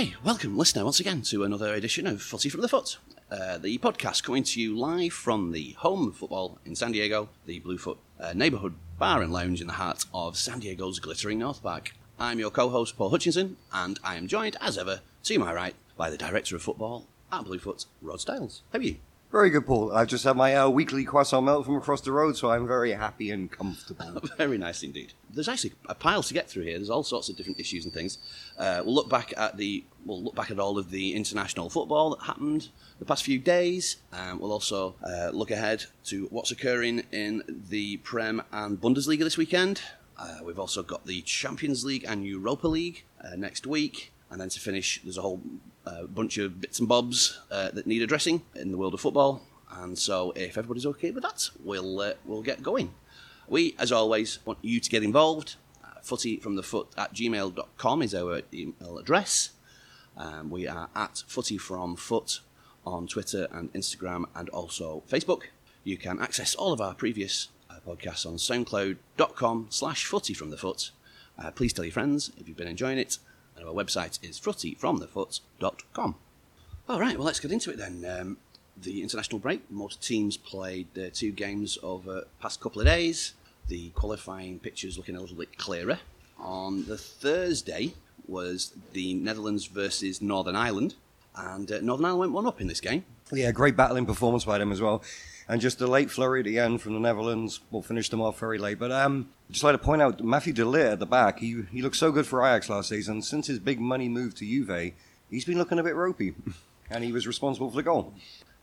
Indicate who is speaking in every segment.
Speaker 1: Okay, welcome, listener, once again to another edition of Footy from the Foot, uh, the podcast coming to you live from the home of football in San Diego, the Bluefoot uh, neighborhood bar and lounge in the heart of San Diego's glittering North Park. I'm your co-host Paul Hutchinson, and I am joined, as ever, to my right by the director of football at Bluefoot, Rod Styles. How are you?
Speaker 2: Very good, Paul. I've just had my uh, weekly croissant melt from across the road, so I'm very happy and comfortable.
Speaker 1: Very nice indeed. There's actually a pile to get through here. There's all sorts of different issues and things. Uh, we'll look back at the we'll look back at all of the international football that happened the past few days. Um, we'll also uh, look ahead to what's occurring in the Prem and Bundesliga this weekend. Uh, we've also got the Champions League and Europa League uh, next week. And then to finish, there's a whole uh, bunch of bits and bobs uh, that need addressing in the world of football. And so, if everybody's okay with that, we'll uh, we'll get going. We, as always, want you to get involved. Uh, footyfromthefoot at gmail.com is our email address. Um, we are at footyfromfoot on Twitter and Instagram and also Facebook. You can access all of our previous uh, podcasts on soundcloud.com slash footyfromthefoot. Uh, please tell your friends if you've been enjoying it. And our website is footyfromthefoot.com. All right, well, let's get into it then. Um, the international break, most teams played their two games over the past couple of days. The qualifying pictures looking a little bit clearer. On the Thursday was the Netherlands versus Northern Ireland, and uh, Northern Ireland went one up in this game.
Speaker 2: yeah, great battling performance by them as well. And just a late flurry at the end from the Netherlands will finish them off very late. But um, just like to point out, Matthew De Ligt at the back, he, he looked so good for Ajax last season. Since his big money move to Juve, he's been looking a bit ropey. and he was responsible for the goal.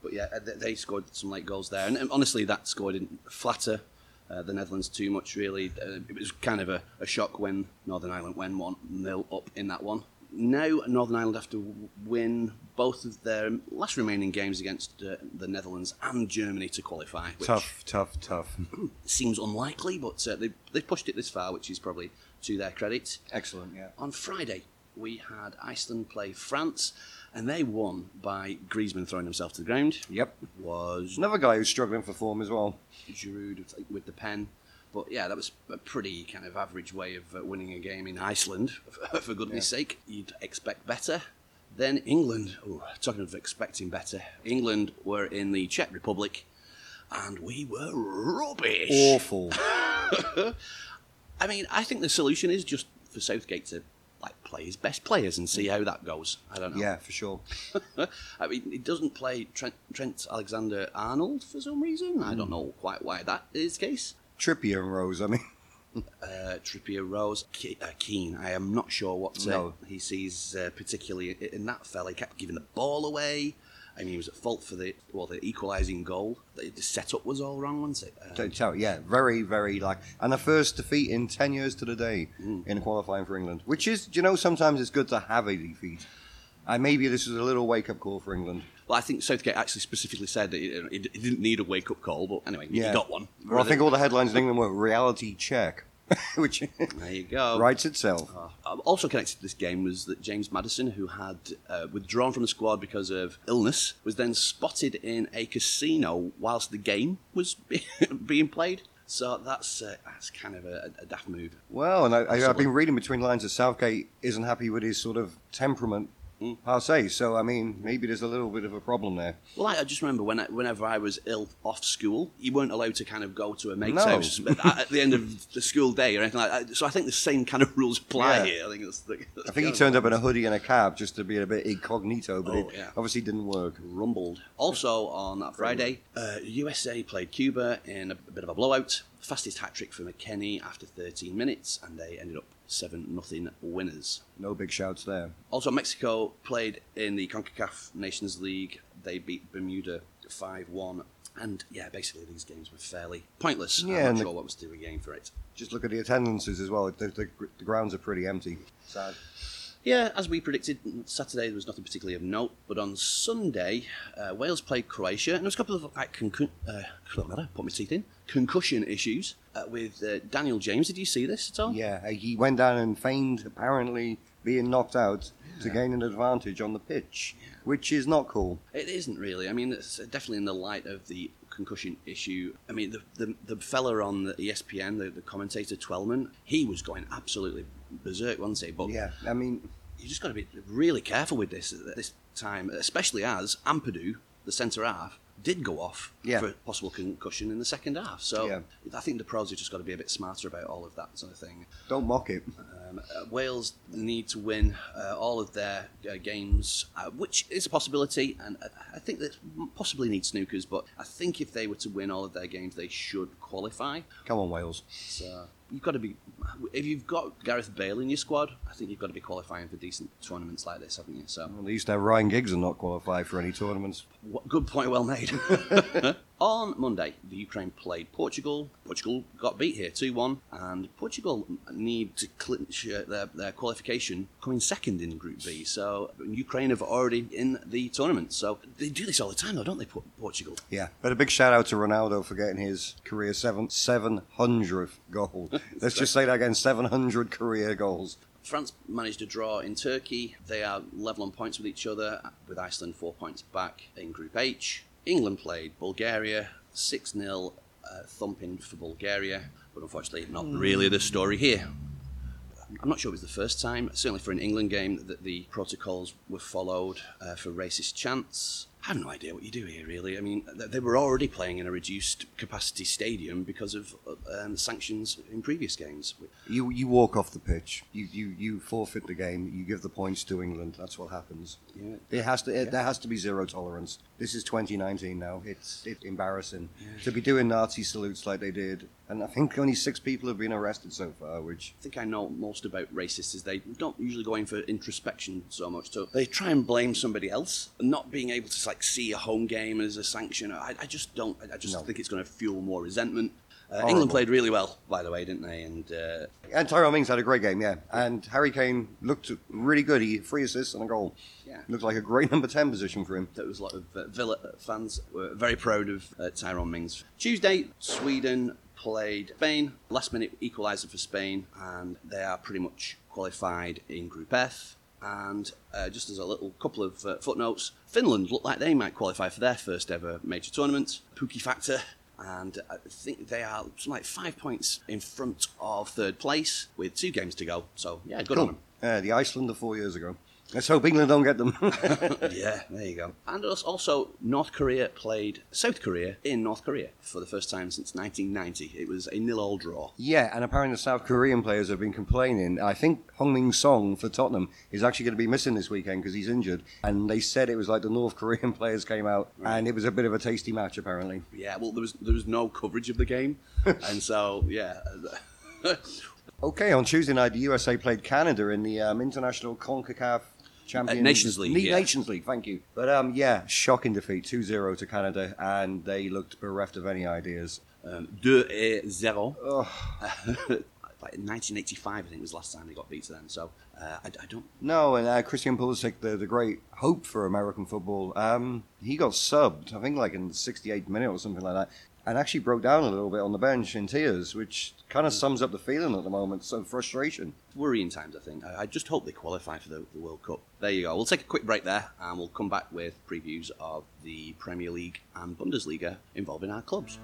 Speaker 1: But yeah, they- scored some late goals there, and, honestly, that score didn't flatter uh, the Netherlands too much. Really, uh, it was kind of a, a shock when Northern Ireland went one 0 up in that one. Now Northern Ireland have to win both of their last remaining games against uh, the Netherlands and Germany to qualify. Which
Speaker 2: Tough, tough, tough.
Speaker 1: seems unlikely, but uh, they they pushed it this far, which is probably to their credit.
Speaker 2: Excellent, yeah.
Speaker 1: On Friday, we had Iceland play France, and they won by Griezmann throwing himself to the ground.
Speaker 2: Yep.
Speaker 1: Was
Speaker 2: Another guy who's struggling for form as well.
Speaker 1: Giroud with the pen. But yeah, that was a pretty kind of average way of uh, winning a game in Iceland, for goodness sake. You'd expect better. Then England, oh, talking of expecting better, England were in the Czech Republic, and we were rubbish.
Speaker 2: Awful.
Speaker 1: I mean, I think the solution is just for Southgate to like play his best players and see how that goes. I don't know.
Speaker 2: yeah, for sure.
Speaker 1: I mean, he doesn't play Trent, Trent Alexander Arnold for some reason. I
Speaker 2: Hmm.
Speaker 1: don't know quite why that is the case.
Speaker 2: Trippier and Rose, I mean.
Speaker 1: uh, Trippier Rose Ke- uh, Keane. I am not sure what uh,
Speaker 2: No.
Speaker 1: he sees uh, particularly in that fella. He kept giving the ball away. I mean, he was at fault for the well, the equalising goal. The, the setup was all wrong, wasn't it? Um,
Speaker 2: Don't tell. Yeah, very, very like, and the first defeat in ten years to the day in qualifying for England, which is, do you know, sometimes it's good to have a defeat. And maybe this is a little wake up call for England.
Speaker 1: Well, I think Southgate actually specifically said that he, he didn't need a wake up call, but anyway, he got one.
Speaker 2: Well, I think all the headlines in England were reality check, which
Speaker 1: There you go.
Speaker 2: writes itself.
Speaker 1: Uh, also connected to this game was that James Maddison, who had uh, withdrawn from the squad because of illness, was then spotted in a casino whilst the game was be- being played. So that's uh, that's kind of a, a daft move.
Speaker 2: Well, and I, I, I've been reading between lines that Southgate isn't happy with his sort of temperament per se. So, I mean, maybe there's a little bit of a problem there.
Speaker 1: Well, I, I just remember when I, whenever I was ill off school, you weren't allowed to kind of go to a mate's
Speaker 2: No.
Speaker 1: house at, at the end of the school day or anything like that. So I think the same kind of rules apply
Speaker 2: Yeah.
Speaker 1: here. I think that's the, that's
Speaker 2: I think he turned up in a hoodie and a cab just to be a bit incognito, but
Speaker 1: Oh,
Speaker 2: it
Speaker 1: yeah.
Speaker 2: obviously didn't work.
Speaker 1: rumbled. Also on that Friday, uh, USA played Cuba in a, bit of a blowout. Fastest hat trick for McKennie after 13 minutes, and they ended up 7 nothing winners.
Speaker 2: No big shouts there.
Speaker 1: Also, Mexico played in the CONCACAF Nations League. They beat Bermuda 5 1. And yeah, basically, these games were fairly pointless.
Speaker 2: Yeah,
Speaker 1: I'm not
Speaker 2: and the-
Speaker 1: what was the game for it.
Speaker 2: Just look at the attendances as well. The, the, the grounds are pretty empty. Sad.
Speaker 1: Yeah, as we predicted, Saturday there was nothing particularly of note, but on Sunday, uh, Wales played Croatia, and there was a couple of like concun- uh, put my teeth in concussion issues with uh, Daniel James. Did you see this at all?
Speaker 2: Yeah, uh, he went down and feigned apparently being knocked out to gain an advantage on the pitch, which is not cool.
Speaker 1: It isn't really. I mean, it's definitely in the light of the concussion issue. I mean, the the, the fella on the ESPN, the, the commentator Twellman, he was going absolutely berserk, wasn't he? But
Speaker 2: Yeah, I mean,
Speaker 1: you just got to be really careful with this at this time, especially as Ampadu, the centre half, did go off
Speaker 2: Yeah.
Speaker 1: for possible concussion in the second half. So
Speaker 2: Yeah.
Speaker 1: I think the pros have just got to be a bit smarter about all of that sort of thing.
Speaker 2: Don't mock it.
Speaker 1: Uh, Um, uh, Wales need to win uh, all of their uh, games, uh, which is a possibility, and uh, I think they possibly need snookers. But I think if they were to win all of their games, they should qualify.
Speaker 2: Come on, Wales.
Speaker 1: So you've got to be, if you've got Gareth Bale in your squad, I think you've got to be qualifying for decent tournaments like this, haven't you? So
Speaker 2: Well, to have Ryan Giggs and not qualify for any tournaments.
Speaker 1: what, good point, well made. On Monday, the Ukraine played Portugal. Portugal got beat here 2 1, and Portugal need to clinch uh, their, their qualification coming second in Group B. So Ukraine have already in the tournament. So they do this all the time, though, don't they, Portugal?
Speaker 2: Yeah, but a big shout out to Ronaldo for getting his career seven seven hundredth goal. Let's just say that again: seven hundred career goals.
Speaker 1: France managed a draw in Turkey. They are level on points with each other, with Iceland four points back in Group H. England played Bulgaria 6 0 uh, thumping for Bulgaria, but unfortunately, not really the story here. I'm not sure it was the first time, certainly for an England game, that the protocols were followed uh, for racist chants. I have no idea what you do here, really. I mean, they were already playing in a reduced capacity stadium because of uh, um, sanctions in previous games.
Speaker 2: You you walk off the pitch. You, you you forfeit the game. You give the points to England. That's what happens.
Speaker 1: Yeah.
Speaker 2: It has to. It, There has to be zero tolerance. This is 2019 now. It's it's embarrassing to be doing Nazi salutes like they did. And I think only six people have been arrested so far. Which
Speaker 1: I think I know most about racists is they don't usually go in for introspection so much. So they try and blame somebody else, not being able to like see a home game as a sanction. I, I just don't. I just
Speaker 2: No.
Speaker 1: think it's going to fuel more resentment. Uh, England played really well, by the way, didn't they? And uh,
Speaker 2: and Tyrone Mings had a great game. Yeah, and Harry Kane looked really good. He had three assists and a goal.
Speaker 1: Yeah.
Speaker 2: looked like a great number ten position for him.
Speaker 1: there was a lot of uh, Villa fans were very proud of uh, Tyrone Mings. Tuesday, Sweden played Spain. Last minute equaliser for Spain, and they are pretty much qualified in Group F. And uh, just as a little couple of uh, footnotes, Finland look like they might qualify for their first ever major tournament. Pukki factor. And I think they are like five points in front of third place with two games to go. So, yeah, good on them.
Speaker 2: Uh, the Icelander four years ago. Let's hope England don't get them.
Speaker 1: yeah, there you go. And also, North Korea played South Korea in North Korea for the first time since 1990. It was a nil-all draw.
Speaker 2: yeah, and apparently the South Korean players have been complaining. I think Heung-min Son for Tottenham is actually going to be missing this weekend because he's injured. And they said it was like the North Korean players came out, and it was a bit of a tasty match apparently.
Speaker 1: Yeah, well, there was there was no coverage of the game, and so yeah.
Speaker 2: Okay, on Tuesday night, the USA played Canada in the um, international CONCACAF Champions
Speaker 1: Uh, Nations League, yeah.
Speaker 2: Nations League, thank you. But um, yeah, shocking defeat, 2-0 to Canada, and they looked bereft of any ideas.
Speaker 1: um, 2-0.
Speaker 2: Ugh.
Speaker 1: like 1985, I think was the last time they got beat to them. So uh, I, I don't.
Speaker 2: No, and uh, Christian Pulisic, the, the great hope for American football, um, he got subbed, I think like in the 68th minute or something like that, and actually broke down a little bit on the bench in tears, which kind of mm. sums up the feeling at the moment, So frustration.
Speaker 1: Worrying times, I think. I, I just hope they qualify for the, the World Cup. There you go. We'll take a quick break there, and we'll come back with previews of the Premier League and Bundesliga involving our clubs.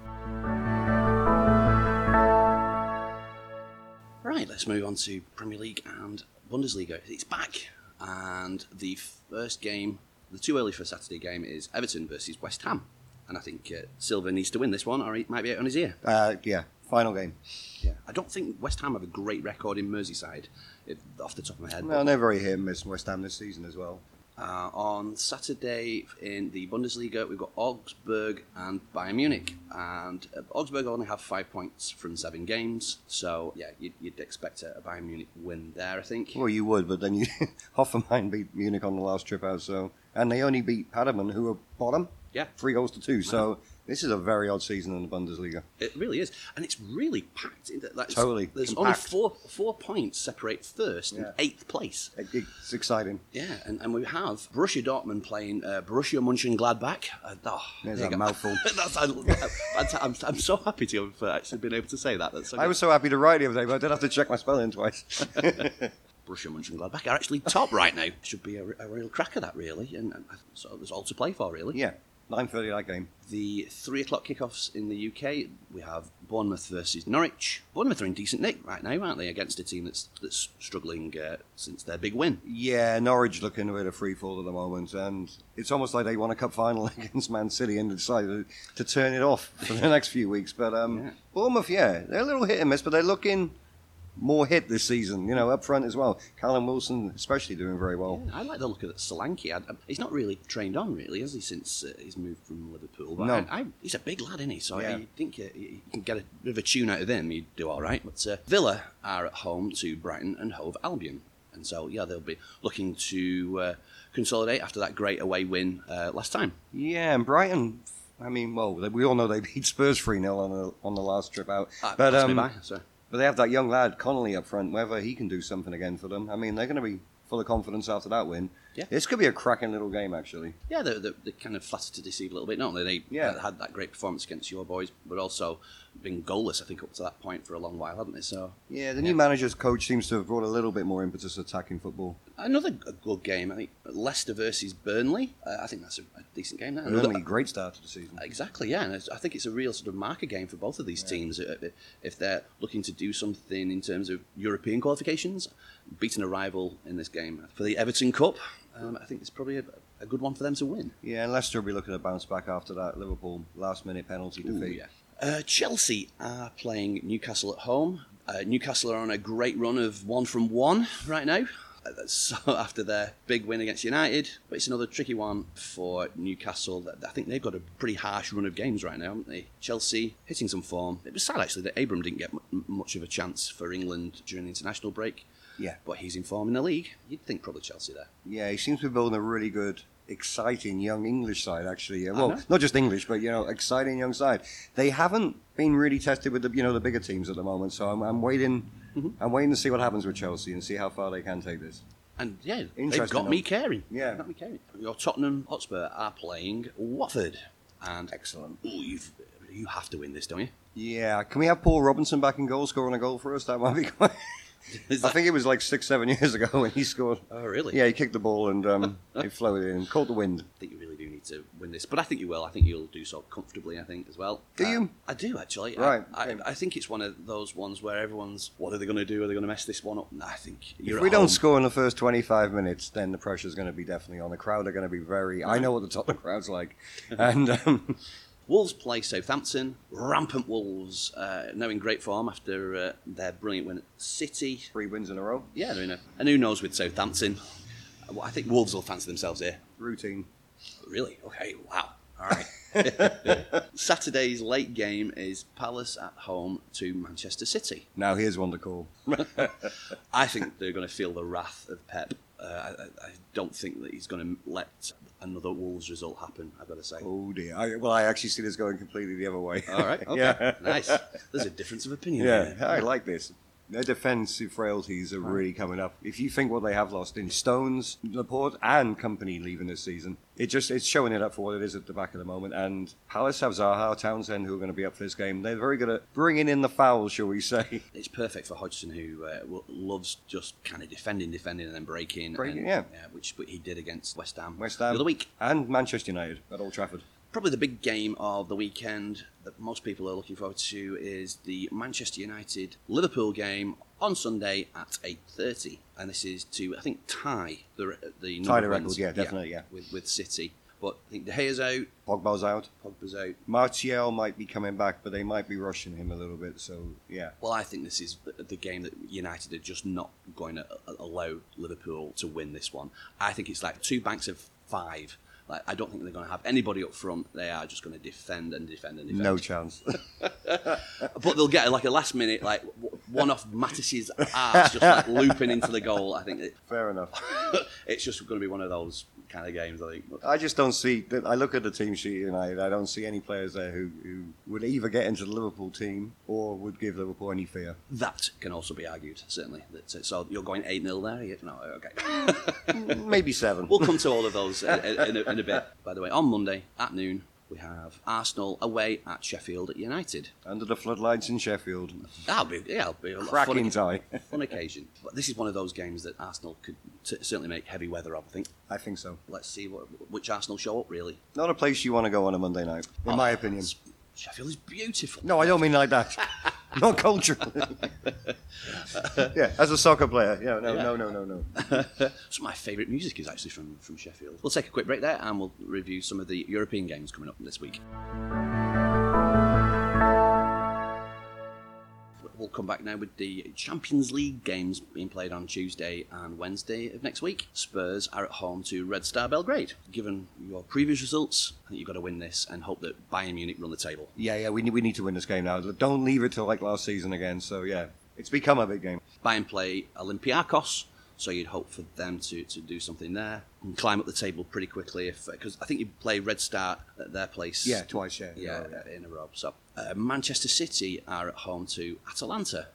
Speaker 1: Right, let's move on to Premier League and Bundesliga. It's back, and the first game, the too early for Saturday game, is Everton versus West Ham. And I think uh, Silva needs to win this one, or he might be out on his ear.
Speaker 2: Uh, yeah, final game.
Speaker 1: Yeah, I don't think West Ham have a great record in Merseyside, if, off the top of my head.
Speaker 2: No, they're very hit and miss West Ham this season as well.
Speaker 1: Uh, on Saturday in the Bundesliga, we've got Augsburg and Bayern Munich. And uh, Augsburg only have five points from seven games. So, yeah, you'd, you'd expect a, a Bayern Munich win there, I think.
Speaker 2: Well, you would, but then you Hoffenheim beat Munich on the last trip out, so and they only beat Paderborn, who are bottom,
Speaker 1: Yeah,
Speaker 2: three goals to two. So this is a very odd season in the Bundesliga.
Speaker 1: it really is. And it's really packed. That's,
Speaker 2: Totally,
Speaker 1: There's
Speaker 2: compact.
Speaker 1: only four four points separate first
Speaker 2: Yeah.
Speaker 1: and eighth place.
Speaker 2: It- It's exciting.
Speaker 1: Yeah, and, and we have Borussia Dortmund playing uh, Borussia Mönchengladbach. Uh, oh,
Speaker 2: There's
Speaker 1: there
Speaker 2: that
Speaker 1: go.
Speaker 2: mouthful.
Speaker 1: That's, I, I'm, I'm so happy to have uh, actually been able to say that. That's so
Speaker 2: I was so happy to write the other day, but I did have to check my spelling twice.
Speaker 1: Borussia Mönchengladbach are actually top right now. Should be a, a real cracker, that really, and, and so there's all to play for, really.
Speaker 2: yeah, 9.30 that game.
Speaker 1: The three o'clock kickoffs in the UK, we have Bournemouth versus Norwich. Bournemouth are in decent nick right now, aren't they, against a team that's that's struggling uh, since their big win.
Speaker 2: Yeah, Norwich looking a bit of free fall at the moment, and it's almost like they won a cup final against Man City and decided to turn it off for the next few weeks. But um,
Speaker 1: Yeah.
Speaker 2: Bournemouth, yeah, they're a little hit and miss, but they're looking more hit this season, you know, up front as well. Callum Wilson, especially, doing very well.
Speaker 1: Yeah, I like the look of Solanke. I, I- he's not really trained on, really, has he, since uh, he's moved from Liverpool? But
Speaker 2: No.
Speaker 1: I, he's a big lad, isn't he? So
Speaker 2: Yeah.
Speaker 1: I think you, you can get a bit of a tune out of him. You do all right. But uh, Villa are at home to Brighton and Hove Albion, and so yeah, they'll be looking to uh, consolidate after that great away win uh, last time.
Speaker 2: Yeah, and Brighton. I mean, well, we all know they beat Spurs 3 0 on the, on the last trip out.
Speaker 1: Uh,
Speaker 2: but um,
Speaker 1: by, so.
Speaker 2: But they have that young lad, Connolly, up front, whether he can do something again for them. I mean, they're going to be full of confidence after that win.
Speaker 1: Yeah.
Speaker 2: This could be a cracking little game, actually.
Speaker 1: Yeah, they're, they're, they're kind of flattered to deceive a little bit, don't they? They
Speaker 2: Yeah.
Speaker 1: had that great performance against your boys, but also been goalless, I think, up to that point for a long while, haven't they? So
Speaker 2: Yeah, the new manager's coach seems to have brought a little bit more impetus to attacking football.
Speaker 1: Another good game, I think. Leicester versus Burnley. Uh, I think that's a, a decent game. There.
Speaker 2: Burnley, great start to the season.
Speaker 1: Exactly, yeah. And it's- I think it's a real sort of marker game for both of these teams. Uh, uh, If they're looking to do something in terms of European qualifications, beating a rival in this game for the Everton Cup, um, I think it's probably a, a good one for them to win.
Speaker 2: Yeah, and Leicester will be looking to bounce back after that Liverpool last minute penalty
Speaker 1: Ooh,
Speaker 2: defeat.
Speaker 1: yeah. Uh, Chelsea are playing Newcastle at home. Uh, Newcastle are on a great run of one from one right now. So after their big win against United, but it's another tricky one for Newcastle. I think they've got a pretty harsh run of games right now, haven't they? Chelsea hitting some form. It was sad actually that Abraham didn't get m- much of a chance for England during the international break,
Speaker 2: Yeah.
Speaker 1: but he's in form in the league. You'd think probably Chelsea there.
Speaker 2: Yeah, he seems to be building a really good, exciting young English side. Actually, yeah. Well, not just English, but you know, exciting young side. They haven't been really tested with the you know the bigger teams at the moment. So I'm, I'm waiting.
Speaker 1: Mm-hmm.
Speaker 2: I'm waiting to see what happens with Chelsea and see how far they can take this.
Speaker 1: And yeah, they've got me caring.
Speaker 2: Yeah.
Speaker 1: They've got me caring. Your Tottenham Hotspur are playing Watford, and
Speaker 2: Excellent.
Speaker 1: Ooh, you've, you have to win this, don't you?
Speaker 2: Yeah, can we have Paul Robinson back in goal, scoring a goal for us? That might be quite. I think it was like six, seven years ago when he scored.
Speaker 1: Oh, really?
Speaker 2: Yeah, he kicked the ball and um, it floated in, caught the wind.
Speaker 1: I think you really do need to win this, but I think you will. I think you'll do so comfortably. I think as well.
Speaker 2: Do
Speaker 1: Uh,
Speaker 2: you?
Speaker 1: I do actually.
Speaker 2: Right,
Speaker 1: I,
Speaker 2: okay.
Speaker 1: I, I think it's one of those ones where everyone's, what are they going to do? Are they going to mess this one up? No, I think you're
Speaker 2: If we don't
Speaker 1: home.
Speaker 2: score in the first 25 minutes, then the pressure's going to be definitely on. The crowd are going to be very. I know what the Tottenham crowd's like, and um,
Speaker 1: Wolves play Southampton. Rampant Wolves, uh, now in great form after uh, their brilliant win at City.
Speaker 2: three wins in a row,
Speaker 1: Yeah, they're in a. And who knows with Southampton? Well, I think Wolves will fancy themselves here.
Speaker 2: routine.
Speaker 1: Really? Okay. Wow. All right. Saturday's late game is Palace at home to Manchester City.
Speaker 2: Now here's one to call.
Speaker 1: I think they're going to feel the wrath of Pep. Uh, I, I- don't think that he's going to let another Wolves result happen. I've got to say.
Speaker 2: Oh dear. I, well, I actually see this going completely the other way.
Speaker 1: All right. Okay.
Speaker 2: yeah.
Speaker 1: Nice. There's a difference of opinion.
Speaker 2: Yeah,
Speaker 1: there.
Speaker 2: I like this. Their defensive frailties are really coming up. If you think what they have lost in Stones, Laporte, and company leaving this season, it just it's showing it up for what it is at the back of the moment. And Palace have Zaha, Townsend, who are going to be up for this game. They're very good at bringing in the fouls, shall we say?
Speaker 1: It's perfect for Hodgson, who uh, loves just kind of defending, defending, and then breaking.
Speaker 2: Breaking,
Speaker 1: and,
Speaker 2: yeah.
Speaker 1: which he did against West Ham,
Speaker 2: West
Speaker 1: the
Speaker 2: Ham
Speaker 1: other week.
Speaker 2: and Manchester United at Old Trafford.
Speaker 1: Probably the big game of the weekend that most people are looking forward to is the Manchester United Liverpool game on Sunday at eight thirty, and this is to I think tie the the
Speaker 2: Tie the record, yeah, definitely, yeah.
Speaker 1: with with City. But I think De Gea's out,
Speaker 2: Pogba's out.
Speaker 1: Pogba's out.
Speaker 2: Martial might be coming back, but they might be rushing him a little bit. So yeah,
Speaker 1: Well, I think this is the, the game that United are just not going to allow Liverpool to win this one. I think it's like two banks of five. Like I don't think they're going to have anybody up front. They are just going to defend and defend and defend.
Speaker 2: no chance.
Speaker 1: But they'll get like a last minute, like one off Matic's ass, just like looping into the goal. I think it,
Speaker 2: Fair enough.
Speaker 1: it's just going to be one of those kind of games. I think. But
Speaker 2: I just don't see. that- I look at the team sheet United. I don't see any players there who, who would either get into the Liverpool team or would give Liverpool any fear.
Speaker 1: that can also be argued, certainly. Uh, so you're going eight 0 there? No, okay.
Speaker 2: Maybe seven.
Speaker 1: we'll come to all of those uh, in, a, in a bit. By the way, on Monday at noon, We have Arsenal away at Sheffield United.
Speaker 2: Under the floodlights in Sheffield.
Speaker 1: That'll be yeah, it'll be a
Speaker 2: Cracking
Speaker 1: fun,
Speaker 2: tie.
Speaker 1: fun occasion. But this is one of those games that Arsenal could t- certainly make heavy weather of. I think.
Speaker 2: I think so.
Speaker 1: Let's see what, which Arsenal show up really.
Speaker 2: Not a place you want to go on a Monday night, in
Speaker 1: Oh,
Speaker 2: my opinion.
Speaker 1: Sheffield is beautiful.
Speaker 2: No, I don't mean like that. Not culturally. yeah, as a soccer player. Yeah, no,
Speaker 1: Yeah.
Speaker 2: no, no, no, no.
Speaker 1: Of my favourite music is actually from, from Sheffield. We'll take a quick break there and we'll review some of the European games coming up this week. We'll come back now with the Champions League games being played on Tuesday and Wednesday of next week. Spurs are at home to Red Star Belgrade. Given your previous results, I think you've got to win this and hope that Bayern Munich run the table.
Speaker 2: Yeah, yeah, we need, we need to win this game now. Don't leave it till like last season again. So, yeah, it's become a big game.
Speaker 1: Bayern play Olympiacos, so you'd hope for them to, to do something there and climb up the table pretty quickly. If because I think you play Red Star at their place.
Speaker 2: Yeah, twice, yeah.
Speaker 1: yeah,
Speaker 2: Yeah,
Speaker 1: in a row. So uh, Manchester City are at home to Atalanta,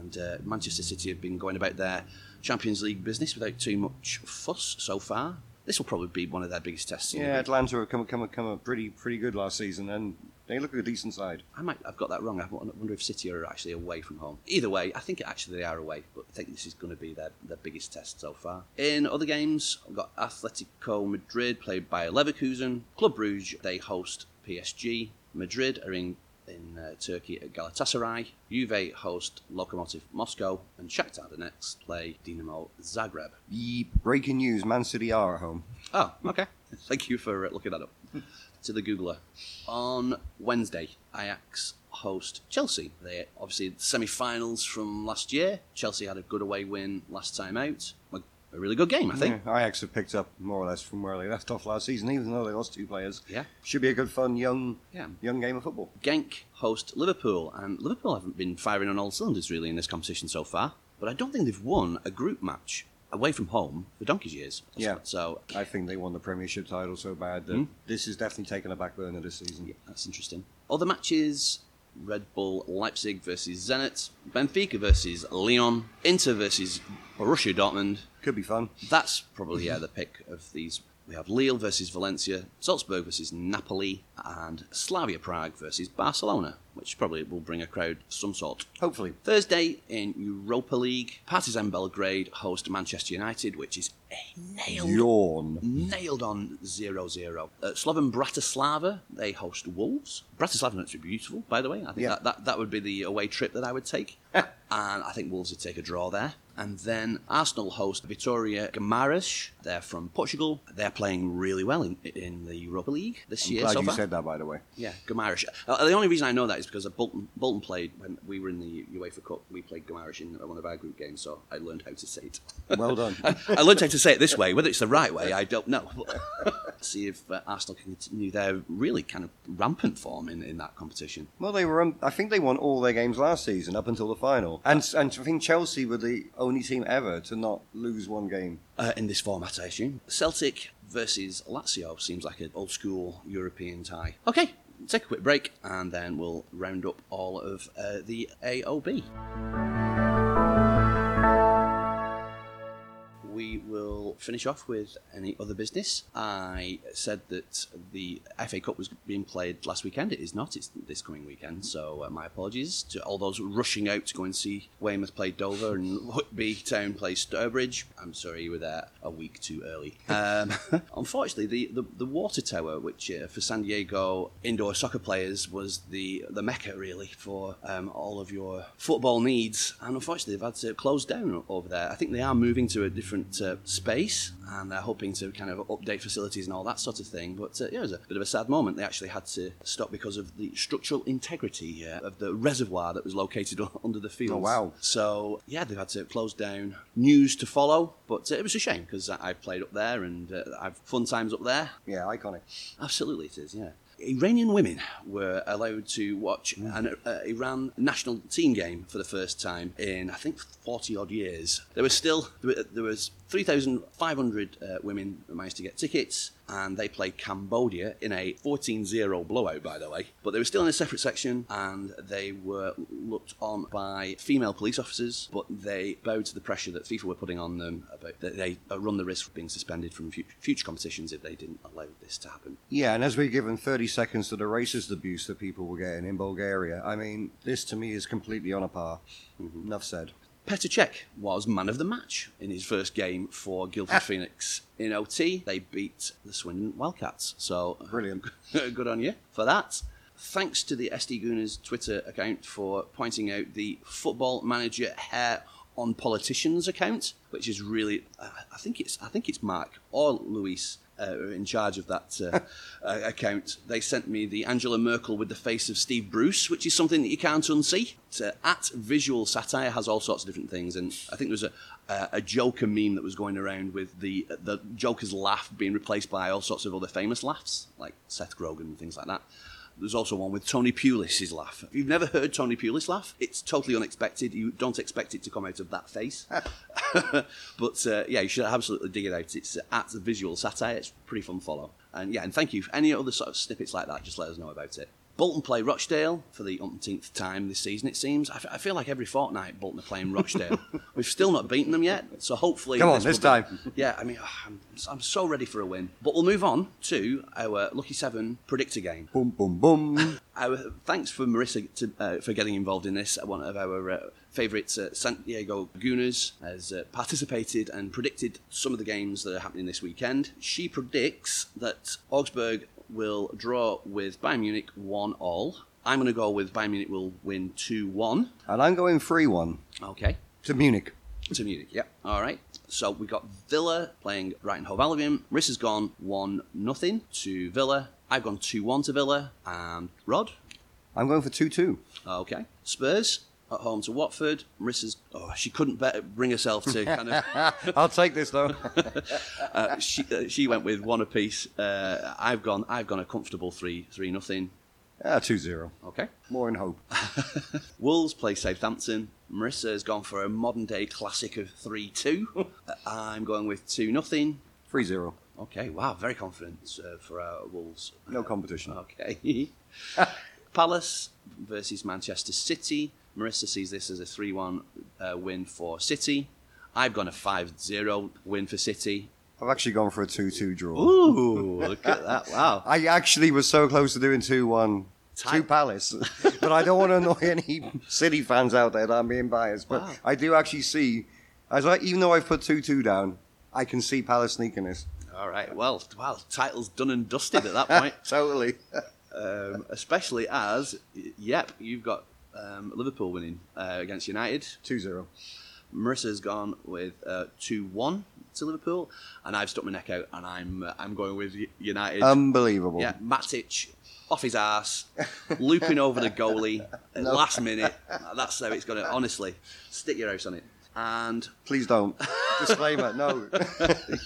Speaker 1: and uh, Manchester City have been going about their Champions League business without too much fuss so far. This will probably be one of their biggest tests.
Speaker 2: Yeah. Atalanta have come, come, come up pretty, pretty good last season, and they look a decent side.
Speaker 1: I might have got that wrong. I wonder if City are actually away from home. Either way, I think actually they are away, but I think this is going to be their, their biggest test so far. In other games, we've got Atletico Madrid played by Leverkusen. Club Brugge, they host PSG. Madrid are in in uh, Turkey at Galatasaray. Juve host Lokomotiv Moscow, and Shakhtar Donetsk play Dinamo Zagreb.
Speaker 2: Breaking news: Man City are at home.
Speaker 1: Oh, okay. Thank you for uh, looking that up. To the Googler. On Wednesday, Ajax host Chelsea. They obviously semi-finals from last year. Chelsea had a good away win last time out. A, a really good game, I think.
Speaker 2: Yeah, Ajax have picked up more or less from where they left off last season, even though they lost two players.
Speaker 1: Yeah.
Speaker 2: Should be a good, fun, young,
Speaker 1: Yeah.
Speaker 2: young game of football.
Speaker 1: Genk host Liverpool, and Liverpool haven't been firing on all cylinders really in this competition so far. But I don't think they've won a group match away from home for donkey's years.
Speaker 2: Yeah.
Speaker 1: So
Speaker 2: I think they won the Premiership title so bad that
Speaker 1: Hmm?
Speaker 2: this is definitely taking a back burner this season.
Speaker 1: Yeah, that's interesting. Other matches Red Bull Leipzig versus Zenit, Benfica versus Lyon, Inter versus Borussia Dortmund.
Speaker 2: Could be fun.
Speaker 1: That's probably yeah the pick of these. We have Lille versus Valencia, Salzburg versus Napoli, and Slavia Prague versus Barcelona, which probably will bring a crowd of some sort.
Speaker 2: Hopefully.
Speaker 1: Thursday in Europa League, Partizan Belgrade host Manchester United, which is a nailed
Speaker 2: Yawn.
Speaker 1: nailed on 0 0. Uh, Slovan Bratislava, they host Wolves. Bratislava looks beautiful, by the way. I think
Speaker 2: Yeah.
Speaker 1: that, that, that would be the away trip that I would take. and I think Wolves would take a draw there. And then Arsenal host Vitória Guimarães. They're from Portugal. They're playing really well in, in the Europa League this
Speaker 2: I'm
Speaker 1: year
Speaker 2: glad
Speaker 1: so
Speaker 2: you
Speaker 1: far.
Speaker 2: said that, by the way.
Speaker 1: Yeah, Guimarães. Uh, the only reason I know that is because Bolton, Bolton played when we were in the UEFA Cup. We played Guimarães in one of our group games, so I learned how to say it.
Speaker 2: Well done.
Speaker 1: I learned how to say it this way. Whether it's the right way, I don't know. See if uh, Arsenal can continue their really kind of rampant form in, in that competition.
Speaker 2: Well, they were. Um, I think they won all their games last season up until the final, and and I think Chelsea were the only team ever to not lose one game.
Speaker 1: Uh, in this format, I assume. Celtic versus Lazio seems like an old school European tie. Okay, take a quick break and then we'll round up all of uh, the AOB. Will finish off with any other business. I said that the FA Cup was being played last weekend. It is not. It's this coming weekend. So uh, my apologies to all those rushing out to go and see Weymouth play Dover and Whitby Town play Stourbridge. I'm sorry you were there a week too early. Um, unfortunately, the, the, the water tower, which uh, for San Diego indoor soccer players was the the mecca really for um, all of your football needs, and unfortunately they've had to close down over there. I think they are moving to a different uh, space, and they're hoping to kind of update facilities and all that sort of thing. But uh, yeah, it was a bit of a sad moment. They actually had to stop because of the structural integrity uh, of the reservoir that was located under the field.
Speaker 2: Oh, wow.
Speaker 1: So yeah, they've had to close down. News to follow, but uh, it was a shame because I've played up there and uh, I've fun times up there.
Speaker 2: Yeah, iconic.
Speaker 1: Absolutely, it is. Yeah. Iranian women were allowed to watch
Speaker 2: Mm.
Speaker 1: an uh, Iran national team game for the first time in I think forty odd years. There was still there was 3,500 uh, women managed to get tickets, and they played Cambodia in a 14 0 blowout, by the way. But they were still in a separate section, and they were looked on by female police officers, but they bowed to the pressure that FIFA were putting on them about that they uh, run the risk of being suspended from future competitions if they didn't allow this to happen.
Speaker 2: Yeah, and as we're given 30 seconds to the racist abuse that people were getting in Bulgaria, I mean, this to me is completely on a par. Enough said.
Speaker 1: Petr Cech was man of the match in his first game for Guildford Phoenix in OT. They beat the Swindon Wildcats. So
Speaker 2: Brilliant.
Speaker 1: good on you for that. Thanks to the SD Gooners Twitter account for pointing out the football manager hair on politicians account, which is really, uh, I think it's, I think it's Mark or Luis uh, in charge of that uh, uh, account. They sent me the Angela Merkel with the face of Steve Bruce, which is something that you can't unsee. Uh, at Visual Satire has all sorts of different things, and I think there was a, a, Joker meme that was going around with the the Joker's laugh being replaced by all sorts of other famous laughs, like Seth Rogen and things like that. There's also one with Tony Pulis' laugh. If you've never heard Tony Pulis laugh, it's totally unexpected. You don't expect it to come out of that face. but uh, yeah, you should absolutely dig it out. It's at the visual satire. It's a pretty fun follow. And yeah, and thank you. For any other sort of snippets like that, just let us know about it. Bolton play Rochdale for the umpteenth time this season, it seems. I, f- I feel like every fortnight Bolton are playing Rochdale. We've still not beaten them yet, so hopefully.
Speaker 2: Come on, this
Speaker 1: be-
Speaker 2: time.
Speaker 1: Yeah, I mean, ah, I'm, I'm so ready for a win. But we'll move on to our Lucky Seven predictor game.
Speaker 2: Boom, boom, boom.
Speaker 1: Our, thanks for Marissa to, uh, for getting involved in this. One of our uh, favourite uh, San Diego Gooners has uh, participated and predicted some of the games that are happening this weekend. She predicts that Augsburg will draw with Bayern Munich 1 all. I'm going to go with Bayern Munich will win 2 1.
Speaker 2: and I'm going 3 1
Speaker 1: Okay.
Speaker 2: to Munich.
Speaker 1: To Munich, yep. All right. So we've got Villa playing Brighton Hove Albion. Marissa's gone 1 nothing to Villa. I've gone 2 1 to Villa. And Rod?
Speaker 2: I'm going for 2 2.
Speaker 1: Okay. Spurs at home to Watford. Marissa's, oh, she couldn't better bring herself to kind of.
Speaker 2: I'll take this though.
Speaker 1: Uh, she, uh, she went with one apiece. Uh, I've gone. I've gone a comfortable three three nothing.
Speaker 2: Ah, 2 0.
Speaker 1: Okay.
Speaker 2: More in hope.
Speaker 1: Wolves play Southampton. Marissa has gone for a modern day classic of three two. I'm going with two nothing.
Speaker 2: 3 0.
Speaker 1: Okay. Wow. Very confident uh, for our Wolves.
Speaker 2: No competition.
Speaker 1: Okay. Palace versus Manchester City. Marissa sees this as a 3 1 uh, win for City. I've gone a 5 0 win for City.
Speaker 2: I've actually gone for a 2 2 draw.
Speaker 1: Ooh, look at that. Wow.
Speaker 2: I actually was so close to doing 2 1
Speaker 1: Tight.
Speaker 2: to Palace. but I don't want to annoy any City fans out there that I'm being biased. But
Speaker 1: Wow.
Speaker 2: I do actually see, as I, even though I've put 2 2 down, I can see Palace sneaking this.
Speaker 1: All right. Well, wow. Title's done and dusted at that point.
Speaker 2: Totally.
Speaker 1: um, especially as, yep, you've got um, Liverpool winning uh, against United.
Speaker 2: 2 0.
Speaker 1: Marissa's gone with uh, 2 1 to Liverpool. And I've stuck my neck out and I'm, uh, I'm going with United.
Speaker 2: Unbelievable.
Speaker 1: Yeah, Matic off his ass, looping over the goalie at last minute. That's how it's going to, honestly, stick your house on it. And
Speaker 2: Please don't. Disclaimer, no.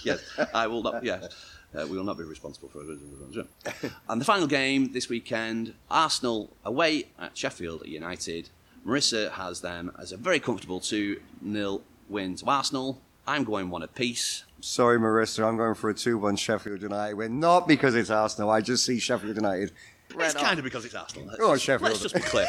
Speaker 1: yes, I will not. Yes, uh, we will not be responsible for it. And the final game this weekend: Arsenal away at Sheffield United. Marissa has them as a very comfortable two 0 win to Arsenal. I'm going one apiece.
Speaker 2: Sorry, Marissa, I'm going for a 2 1 Sheffield United win. Not because it's Arsenal, I just see Sheffield United.
Speaker 1: it's kind of because it's Arsenal. Let's, just-
Speaker 2: Sheffield.
Speaker 1: let's just be clear.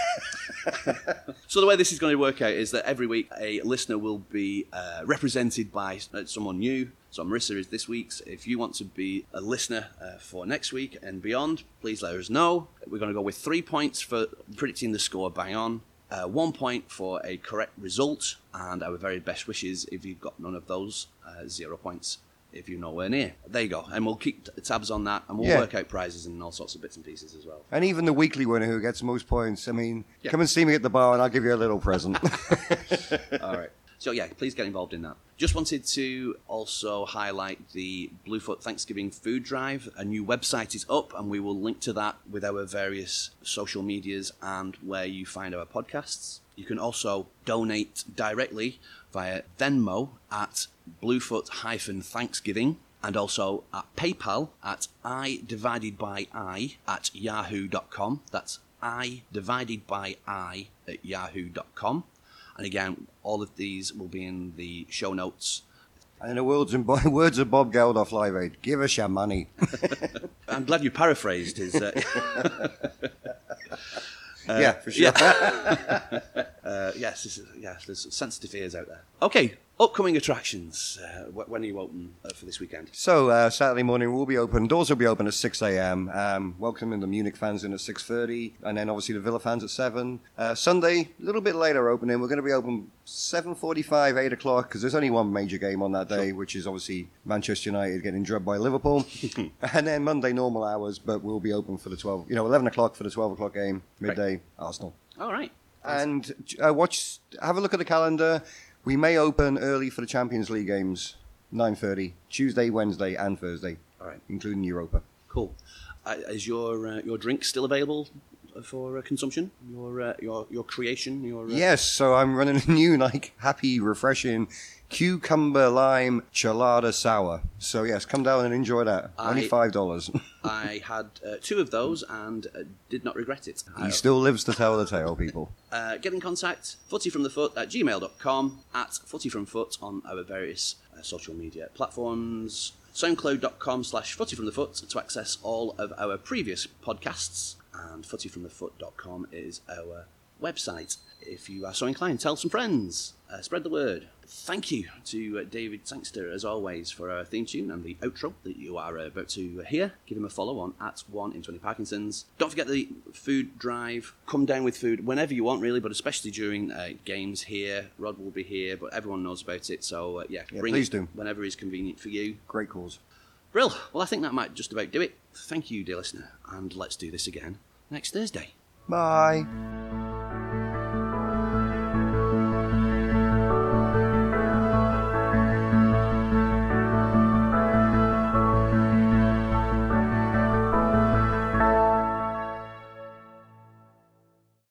Speaker 1: so the way this is going to work out is that every week a listener will be uh, represented by uh, someone new. So Marissa is this week's. If you want to be a listener uh, for next week and beyond, please let us know. We're going to go with three points for predicting the score bang on. Uh, one point for a correct result, and our very best wishes if you've got none of those, uh, zero points if you're nowhere near. There you go, and we'll keep tabs on that, and we'll
Speaker 2: Yeah.
Speaker 1: work out prizes and all sorts of bits and pieces as well.
Speaker 2: And even the weekly winner who gets most points, I mean,
Speaker 1: Yeah.
Speaker 2: come and see me at the bar and I'll give you a little present.
Speaker 1: All right. So yeah, please get involved in that. Just wanted to also highlight the Bluefoot Thanksgiving food drive. A new website is up, and we will link to that with our various social medias and where you find our podcasts. You can also donate directly via Venmo at Bluefoot-Thanksgiving and also at PayPal at i divided by i at yahoo.com. That's i divided by i at yahoo.com. And again, all of these will be in the show notes.
Speaker 2: And in the words, of Bo- words of Bob Geldof Live Aid, give us your money.
Speaker 1: I'm glad you paraphrased his. Uh,
Speaker 2: yeah, for sure.
Speaker 1: uh, yes, this is, yes, there's sensitive ears out there. Okay, upcoming attractions. Uh, when are you open uh, for this weekend?
Speaker 2: So uh, Saturday morning we'll be open. Doors will be open at 6 a.m. Um, welcoming the Munich fans in at 6:30, and then obviously the Villa fans at 7. Uh, Sunday, a little bit later opening. We're going to be open 7:45, 8 o'clock because there's only one major game on that day, which is obviously Manchester United getting drubbed by Liverpool. and then Monday normal hours, but we'll be open for the 12, you know, 11 o'clock for the 12 o'clock game, midday Arsenal.
Speaker 1: All right.
Speaker 2: And uh, watch, have a look at the calendar. We may open early for the Champions League games, 9:30, Tuesday, Wednesday, and Thursday,
Speaker 1: All right.
Speaker 2: including Europa.
Speaker 1: Cool. Uh, is your uh, your drink still available for uh, consumption? Your uh, your your creation? Your uh,
Speaker 2: Yes, so I'm running a new, like, happy, refreshing cucumber lime chalada sour. So yes, come down and enjoy that. Only five dollars.
Speaker 1: I had uh, two of those and uh, did not regret it.
Speaker 2: he still lives to tell the tale, people.
Speaker 1: Uh, get in contact, footyfromthefoot at gmail.com, at footyfromfoot on our various uh, social media platforms, soundcloud.com slash footyfromthefoot to access all of our previous podcasts, and footyfromthefoot.com is our website. If you are so inclined, tell some friends, uh, spread the word. Thank you to uh, David Sangster, as always, for our theme tune and the outro that you are uh, about to hear. Give him a follow on at 1 in 20 Parkinson's. Don't forget the food drive. Come down with food whenever you want, really, but especially during uh, games here. Rod will be here, but everyone knows about it, so uh, yeah,
Speaker 2: Yeah,
Speaker 1: bring
Speaker 2: please
Speaker 1: it
Speaker 2: do.
Speaker 1: whenever is convenient for you.
Speaker 2: Great cause.
Speaker 1: Brill. Well, I think that might just about do it. Thank you, dear listener, and let's do this again next Thursday.
Speaker 2: Bye.